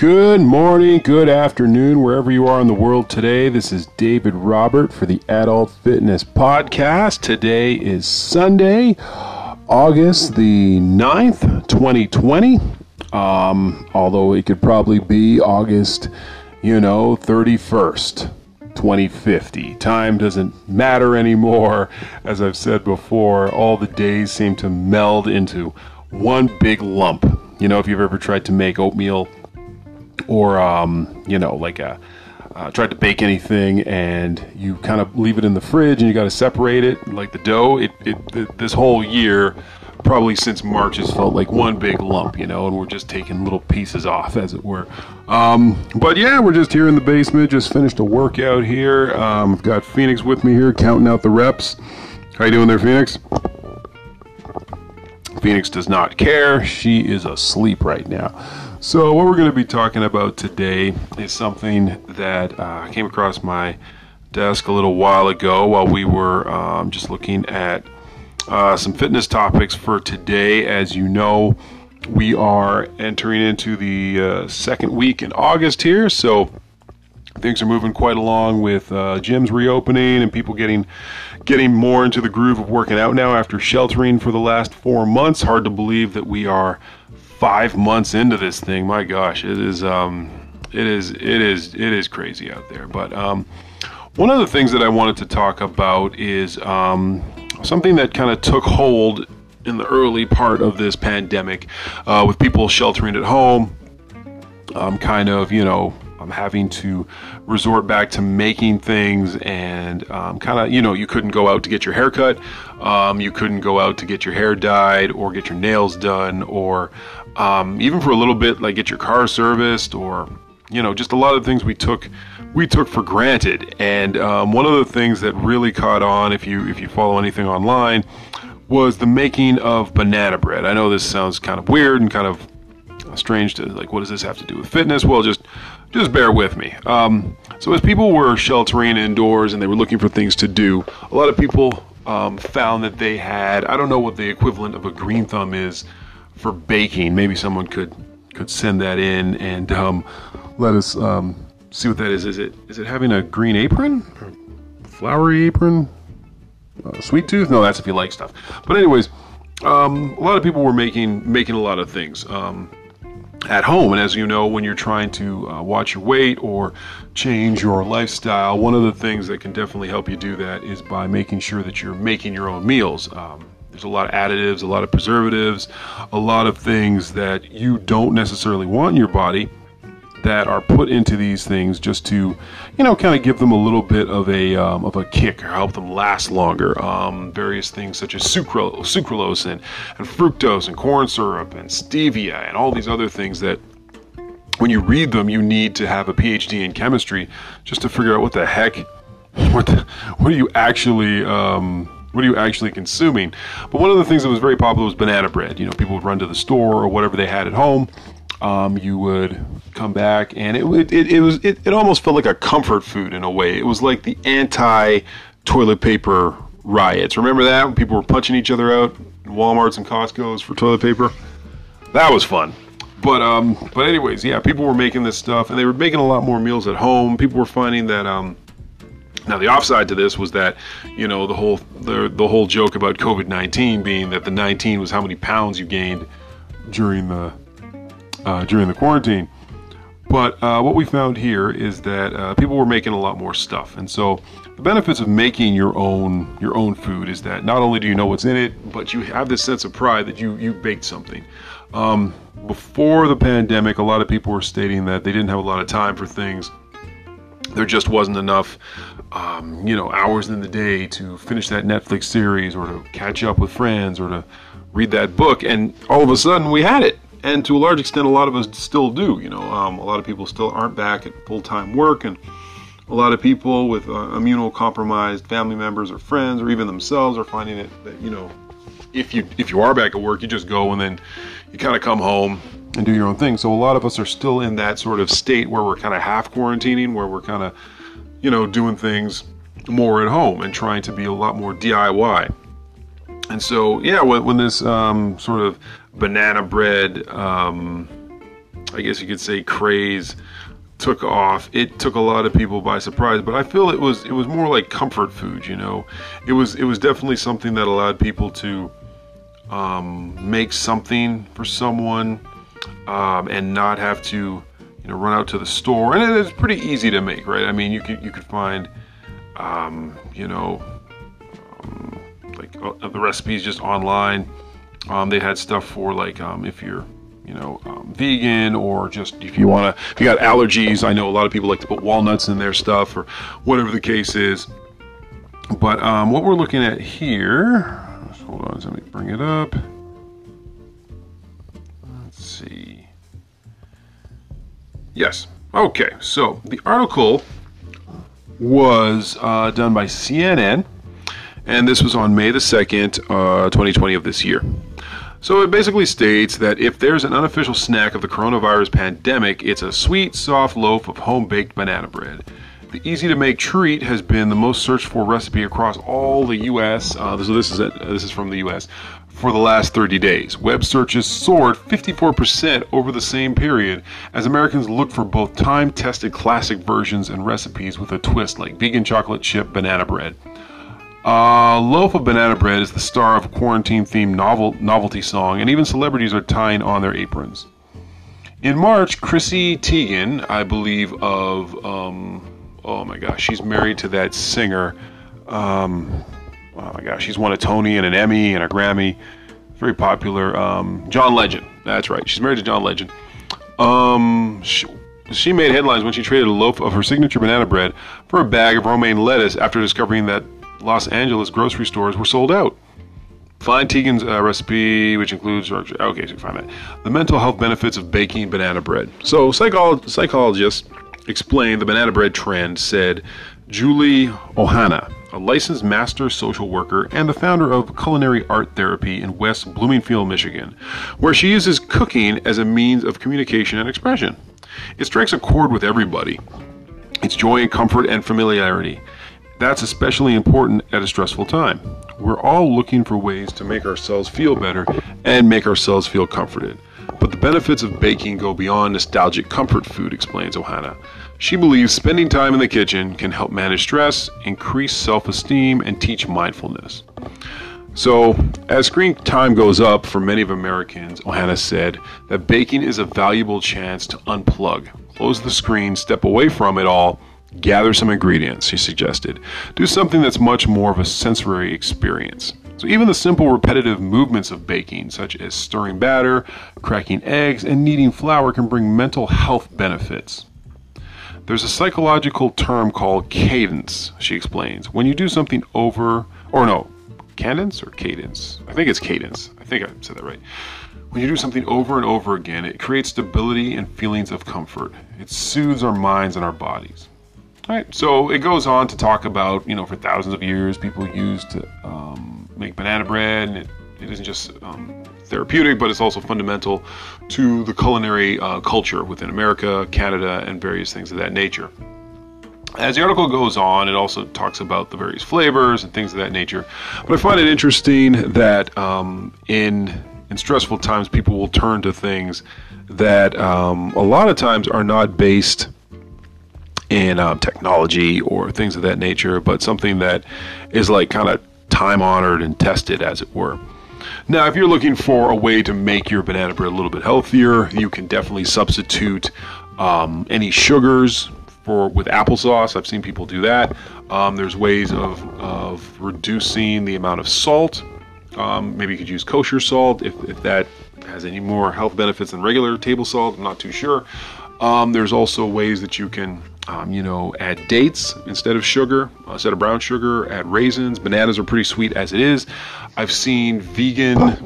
Good morning, good afternoon, wherever you are in the world today. This is David Robert for the Adult Fitness Podcast. Today is Sunday, August the 9th, 2020. Um, although it could probably be August, you know, 31st. 2050. Time doesn't matter anymore. As I've said before, all the days seem to meld into one big lump. You know, if you've ever tried to make oatmeal or um, you know, like a uh, tried to bake anything and you kind of leave it in the fridge and you got to separate it like the dough. It, it this whole year, probably since March, has felt like one big lump, you know, and we're just taking little pieces off, as it were. Um, but yeah, we're just here in the basement. Just finished a workout here. Um, got Phoenix with me here, counting out the reps. How you doing there, Phoenix? Phoenix does not care. She is asleep right now. So, what we're going to be talking about today is something that uh, came across my desk a little while ago while we were um, just looking at uh, some fitness topics for today. As you know, we are entering into the uh, second week in August here, so things are moving quite along with uh, gyms reopening and people getting getting more into the groove of working out now after sheltering for the last four months. Hard to believe that we are five months into this thing. My gosh, it is um, it is it is it is crazy out there. But um, one of the things that I wanted to talk about is um, something that kind of took hold in the early part of this pandemic, uh, with people sheltering at home. Um, kind of, you know, um, having to resort back to making things and um, kind of, you know, you couldn't go out to get your hair cut, um, you couldn't go out to get your hair dyed or get your nails done, or um, even for a little bit, like get your car serviced, or you know, just a lot of things we took we took for granted. And um, one of the things that really caught on, if you if you follow anything online, was the making of banana bread. I know this sounds kind of weird and kind of strange to like what does this have to do with fitness? Well just just bear with me. Um, so as people were sheltering indoors and they were looking for things to do a lot of people um, found that they had i don't know what the equivalent of a green thumb is for baking. Maybe someone could could send that in and um, let us um, see what that is. Is it is it having a green apron? Flowery apron? Uh, sweet tooth? No that's if you like stuff. But anyways um, a lot of people were making making a lot of things. Um, at home. And as you know, when you're trying to uh, watch your weight or change your lifestyle, one of the things that can definitely help you do that is by making sure that you're making your own meals. Um, there's a lot of additives, a lot of preservatives, a lot of things that you don't necessarily want in your body that are put into these things just to, you know, kind of give them a little bit of a um, of a kick or help them last longer. Um, various things such as sucral- sucralose and, and fructose and corn syrup and stevia and all these other things that when you read them, you need to have a PhD in chemistry just to figure out what the heck, what the, what are you actually. Um, what are you actually consuming? But one of the things that was very popular was banana bread. You know, people would run to the store or whatever they had at home um, you would come back, and it it, it was it, it almost felt like a comfort food in a way. It was like the anti toilet paper riots. Remember that when people were punching each other out in WalMarts and Costco's for toilet paper? That was fun. But um, but anyways, yeah, people were making this stuff, and they were making a lot more meals at home. People were finding that um, now the offside to this was that you know the whole the the whole joke about COVID nineteen being that the nineteen was how many pounds you gained during the uh, during the quarantine. But uh, what we found here is that uh, people were making a lot more stuff, and so the benefits of making your own your own food is that not only do you know what's in it, but you have this sense of pride that you you baked something. Um, before the pandemic, a lot of people were stating that they didn't have a lot of time for things. There just wasn't enough, um, you know, hours in the day to finish that Netflix series or to catch up with friends or to read that book. And all of a sudden, we had it and to a large extent, a lot of us still do. You know, um, a lot of people still aren't back at full-time work, and a lot of people with uh, immunocompromised family members or friends, or even themselves, are finding it that you know, if you if you are back at work, you just go and then you kind of come home and do your own thing. So a lot of us are still in that sort of state where we're kind of half quarantining, where we're kind of, you know, doing things more at home and trying to be a lot more DIY. And so, yeah, when, when this um, sort of banana bread um, I guess you could say, craze took off, it took a lot of people by surprise. But I feel it was it was more like comfort food. You know, it was it was definitely something that allowed people to um, make something for someone um, and not have to you know run out to the store. And it's pretty easy to make, right? I mean, you could you could find um, you know um, like uh, the recipes just online. Um, they had stuff for like um, if you're you know, um, vegan or just if you want to, if you got allergies. I know a lot of people like to put walnuts in their stuff or whatever the case is. But um, what we're looking at here, hold on, let me bring it up. Let's see. Yes. Okay. So the article was uh, done by CNN, and this was on May the 2nd, uh, 2020 of this year. So it basically states that if there's an unofficial snack of the coronavirus pandemic, it's a sweet, soft loaf of home baked banana bread. The easy to make treat has been the most searched for recipe across all the U.S. Uh, so this is a, this is from the U.S. for the last 30 days. Web searches soared 54% over the same period as Americans look for both time-tested classic versions and recipes with a twist, like vegan chocolate chip banana bread. Uh, Loaf of Banana Bread is the star of a quarantine themed novel, novelty song, and even celebrities are tying on their aprons. In March, Chrissy Teigen, I believe, of, um, oh my gosh, she's married to that singer. Um, oh my gosh, she's won a Tony and an Emmy and a Grammy. Very popular. Um, John Legend. That's right. She's married to John Legend. Um, she, she made headlines when she traded a loaf of her signature banana bread for a bag of romaine lettuce after discovering that Los Angeles grocery stores were sold out. Find Teigen's uh, recipe, which includes okay, so find that the mental health benefits of baking banana bread. So, psycholo- psychologists explained the banana bread trend. Said Julie Ohana, a licensed master social worker and the founder of Culinary Art Therapy in West Bloomfield, Michigan, where she uses cooking as a means of communication and expression. It strikes a chord with everybody. It's joy and comfort and familiarity. That's especially important at a stressful time. We're all looking for ways to make ourselves feel better and make ourselves feel comforted. But the benefits of baking go beyond nostalgic comfort food, explains Ohana. She believes spending time in the kitchen can help manage stress, increase self esteem, and teach mindfulness. So, as screen time goes up for many of Americans, Ohana said that baking is a valuable chance to unplug, close the screen, step away from it all, Gather some ingredients, he suggested. Do something that's much more of a sensory experience. So, even the simple repetitive movements of baking, such as stirring batter, cracking eggs, and kneading flour, can bring mental health benefits. There's a psychological term called cadence, she explains. When you do something over, or no, cadence or cadence? I think it's cadence. I think I said that right. When you do something over and over again, it creates stability and feelings of comfort. It soothes our minds and our bodies. Right. So it goes on to talk about, you know, for thousands of years, people used to um, make banana bread. And it, it isn't just um, therapeutic, but it's also fundamental to the culinary uh, culture within America, Canada, and various things of that nature. As the article goes on, it also talks about the various flavors and things of that nature. But I find it interesting that um, in in stressful times, people will turn to things that um, a lot of times are not based in um, technology or things of that nature, but something that is like kind of time honored and tested, as it were. Now, if you're looking for a way to make your banana bread a little bit healthier, you can definitely substitute um, any sugars for with applesauce. I've seen people do that. Um, there's ways of, of reducing the amount of salt. Um, maybe you could use kosher salt if, if that has any more health benefits than regular table salt. I'm not too sure. Um, there's also ways that you can um, you know, add dates instead of sugar, uh, instead of brown sugar, add raisins. Bananas are pretty sweet as it is. I've seen vegan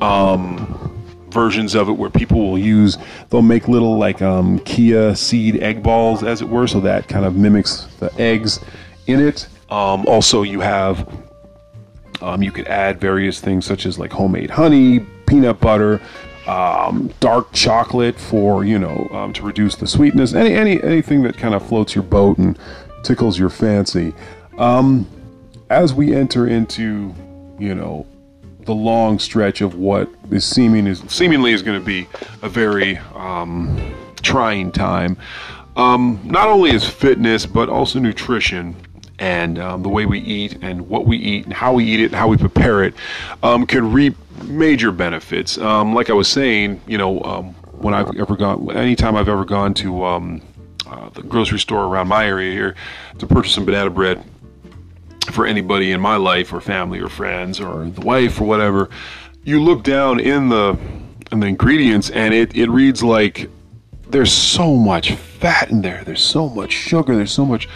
um, versions of it where people will use, they'll make little like um, chia seed egg balls, as it were, so that kind of mimics the eggs in it. Um, also, you have, um, you could add various things such as like homemade honey, peanut butter, um, dark chocolate for you know um, to reduce the sweetness. Any any anything that kind of floats your boat and tickles your fancy. Um, as we enter into you know the long stretch of what is seeming is seemingly is going to be a very um, trying time. Um, not only is fitness, but also nutrition and um, the way we eat and what we eat and how we eat it and how we prepare it um, can reap major benefits. Um, like I was saying, you know, um, when I've ever gone, anytime I've ever gone to um, uh, the grocery store around my area here to purchase some banana bread for anybody in my life or family or friends or the wife or whatever, you look down in the in the ingredients and it, it reads like there's so much fat in there. There's so much sugar. There's so much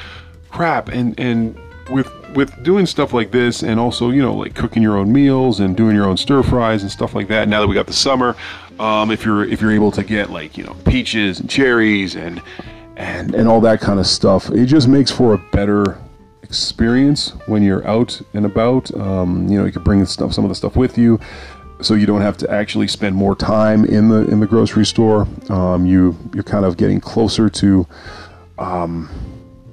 crap. And and with with doing stuff like this, and also you know like cooking your own meals and doing your own stir fries and stuff like that. Now that we got the summer, um, if you're if you're able to get like you know peaches and cherries and and and all that kind of stuff, it just makes for a better experience when you're out and about. Um, you know, you can bring stuff, some of the stuff with you so you don't have to actually spend more time in the in the grocery store. Um, you you're kind of getting closer to, um,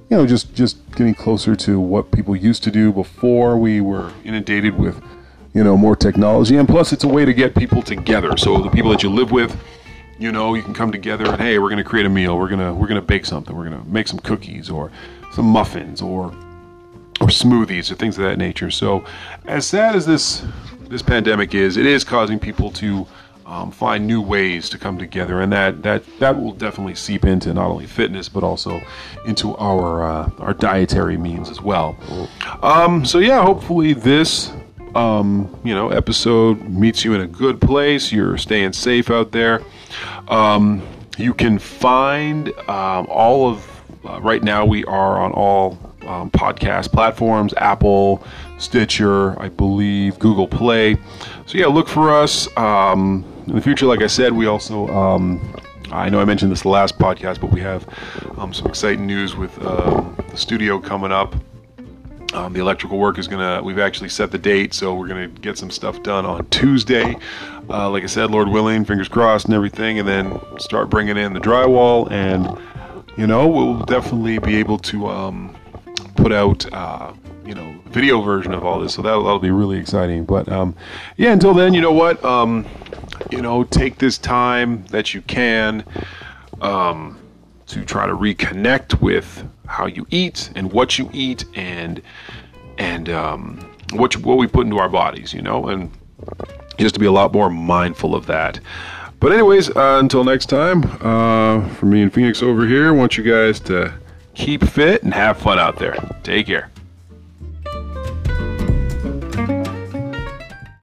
you know, just just getting closer to what people used to do before we were inundated with, you know, more technology. And plus, it's a way to get people together. So the people that you live with, you know, you can come together and hey, we're to create a meal. We're gonna we're gonna bake something. We're gonna make some cookies or some muffins or or smoothies or things of that nature. So, as sad as this this pandemic is, it is causing people to um, find new ways to come together, and that that that will definitely seep into not only fitness but also into our uh, our dietary means as well. Um, so yeah, hopefully this um, you know episode meets you in a good place. You're staying safe out there. Um, you can find um, all of uh, right now. We are on all um, podcast platforms Apple, Stitcher, I believe, Google Play. So, yeah, look for us. Um, in the future, like I said, we also, um, I know I mentioned this the last podcast, but we have um, some exciting news with uh, the studio coming up. Um, the electrical work is gonna. We've actually set the date, so we're gonna get some stuff done on Tuesday. Uh, like I said, Lord willing, fingers crossed, and everything, and then start bringing in the drywall, and you know we'll definitely be able to um, put out, uh, you know, video version of all this. So that'll, that'll be really exciting. But um, yeah, until then, you know what? You know, take this time that you can um, to try to reconnect with how you eat and what you eat and and um, what you, what we put into our bodies. You know, and just to be a lot more mindful of that. But anyways, uh, until next time, uh, for me and Phoenix over here, I want you guys to keep fit and have fun out there. Take care.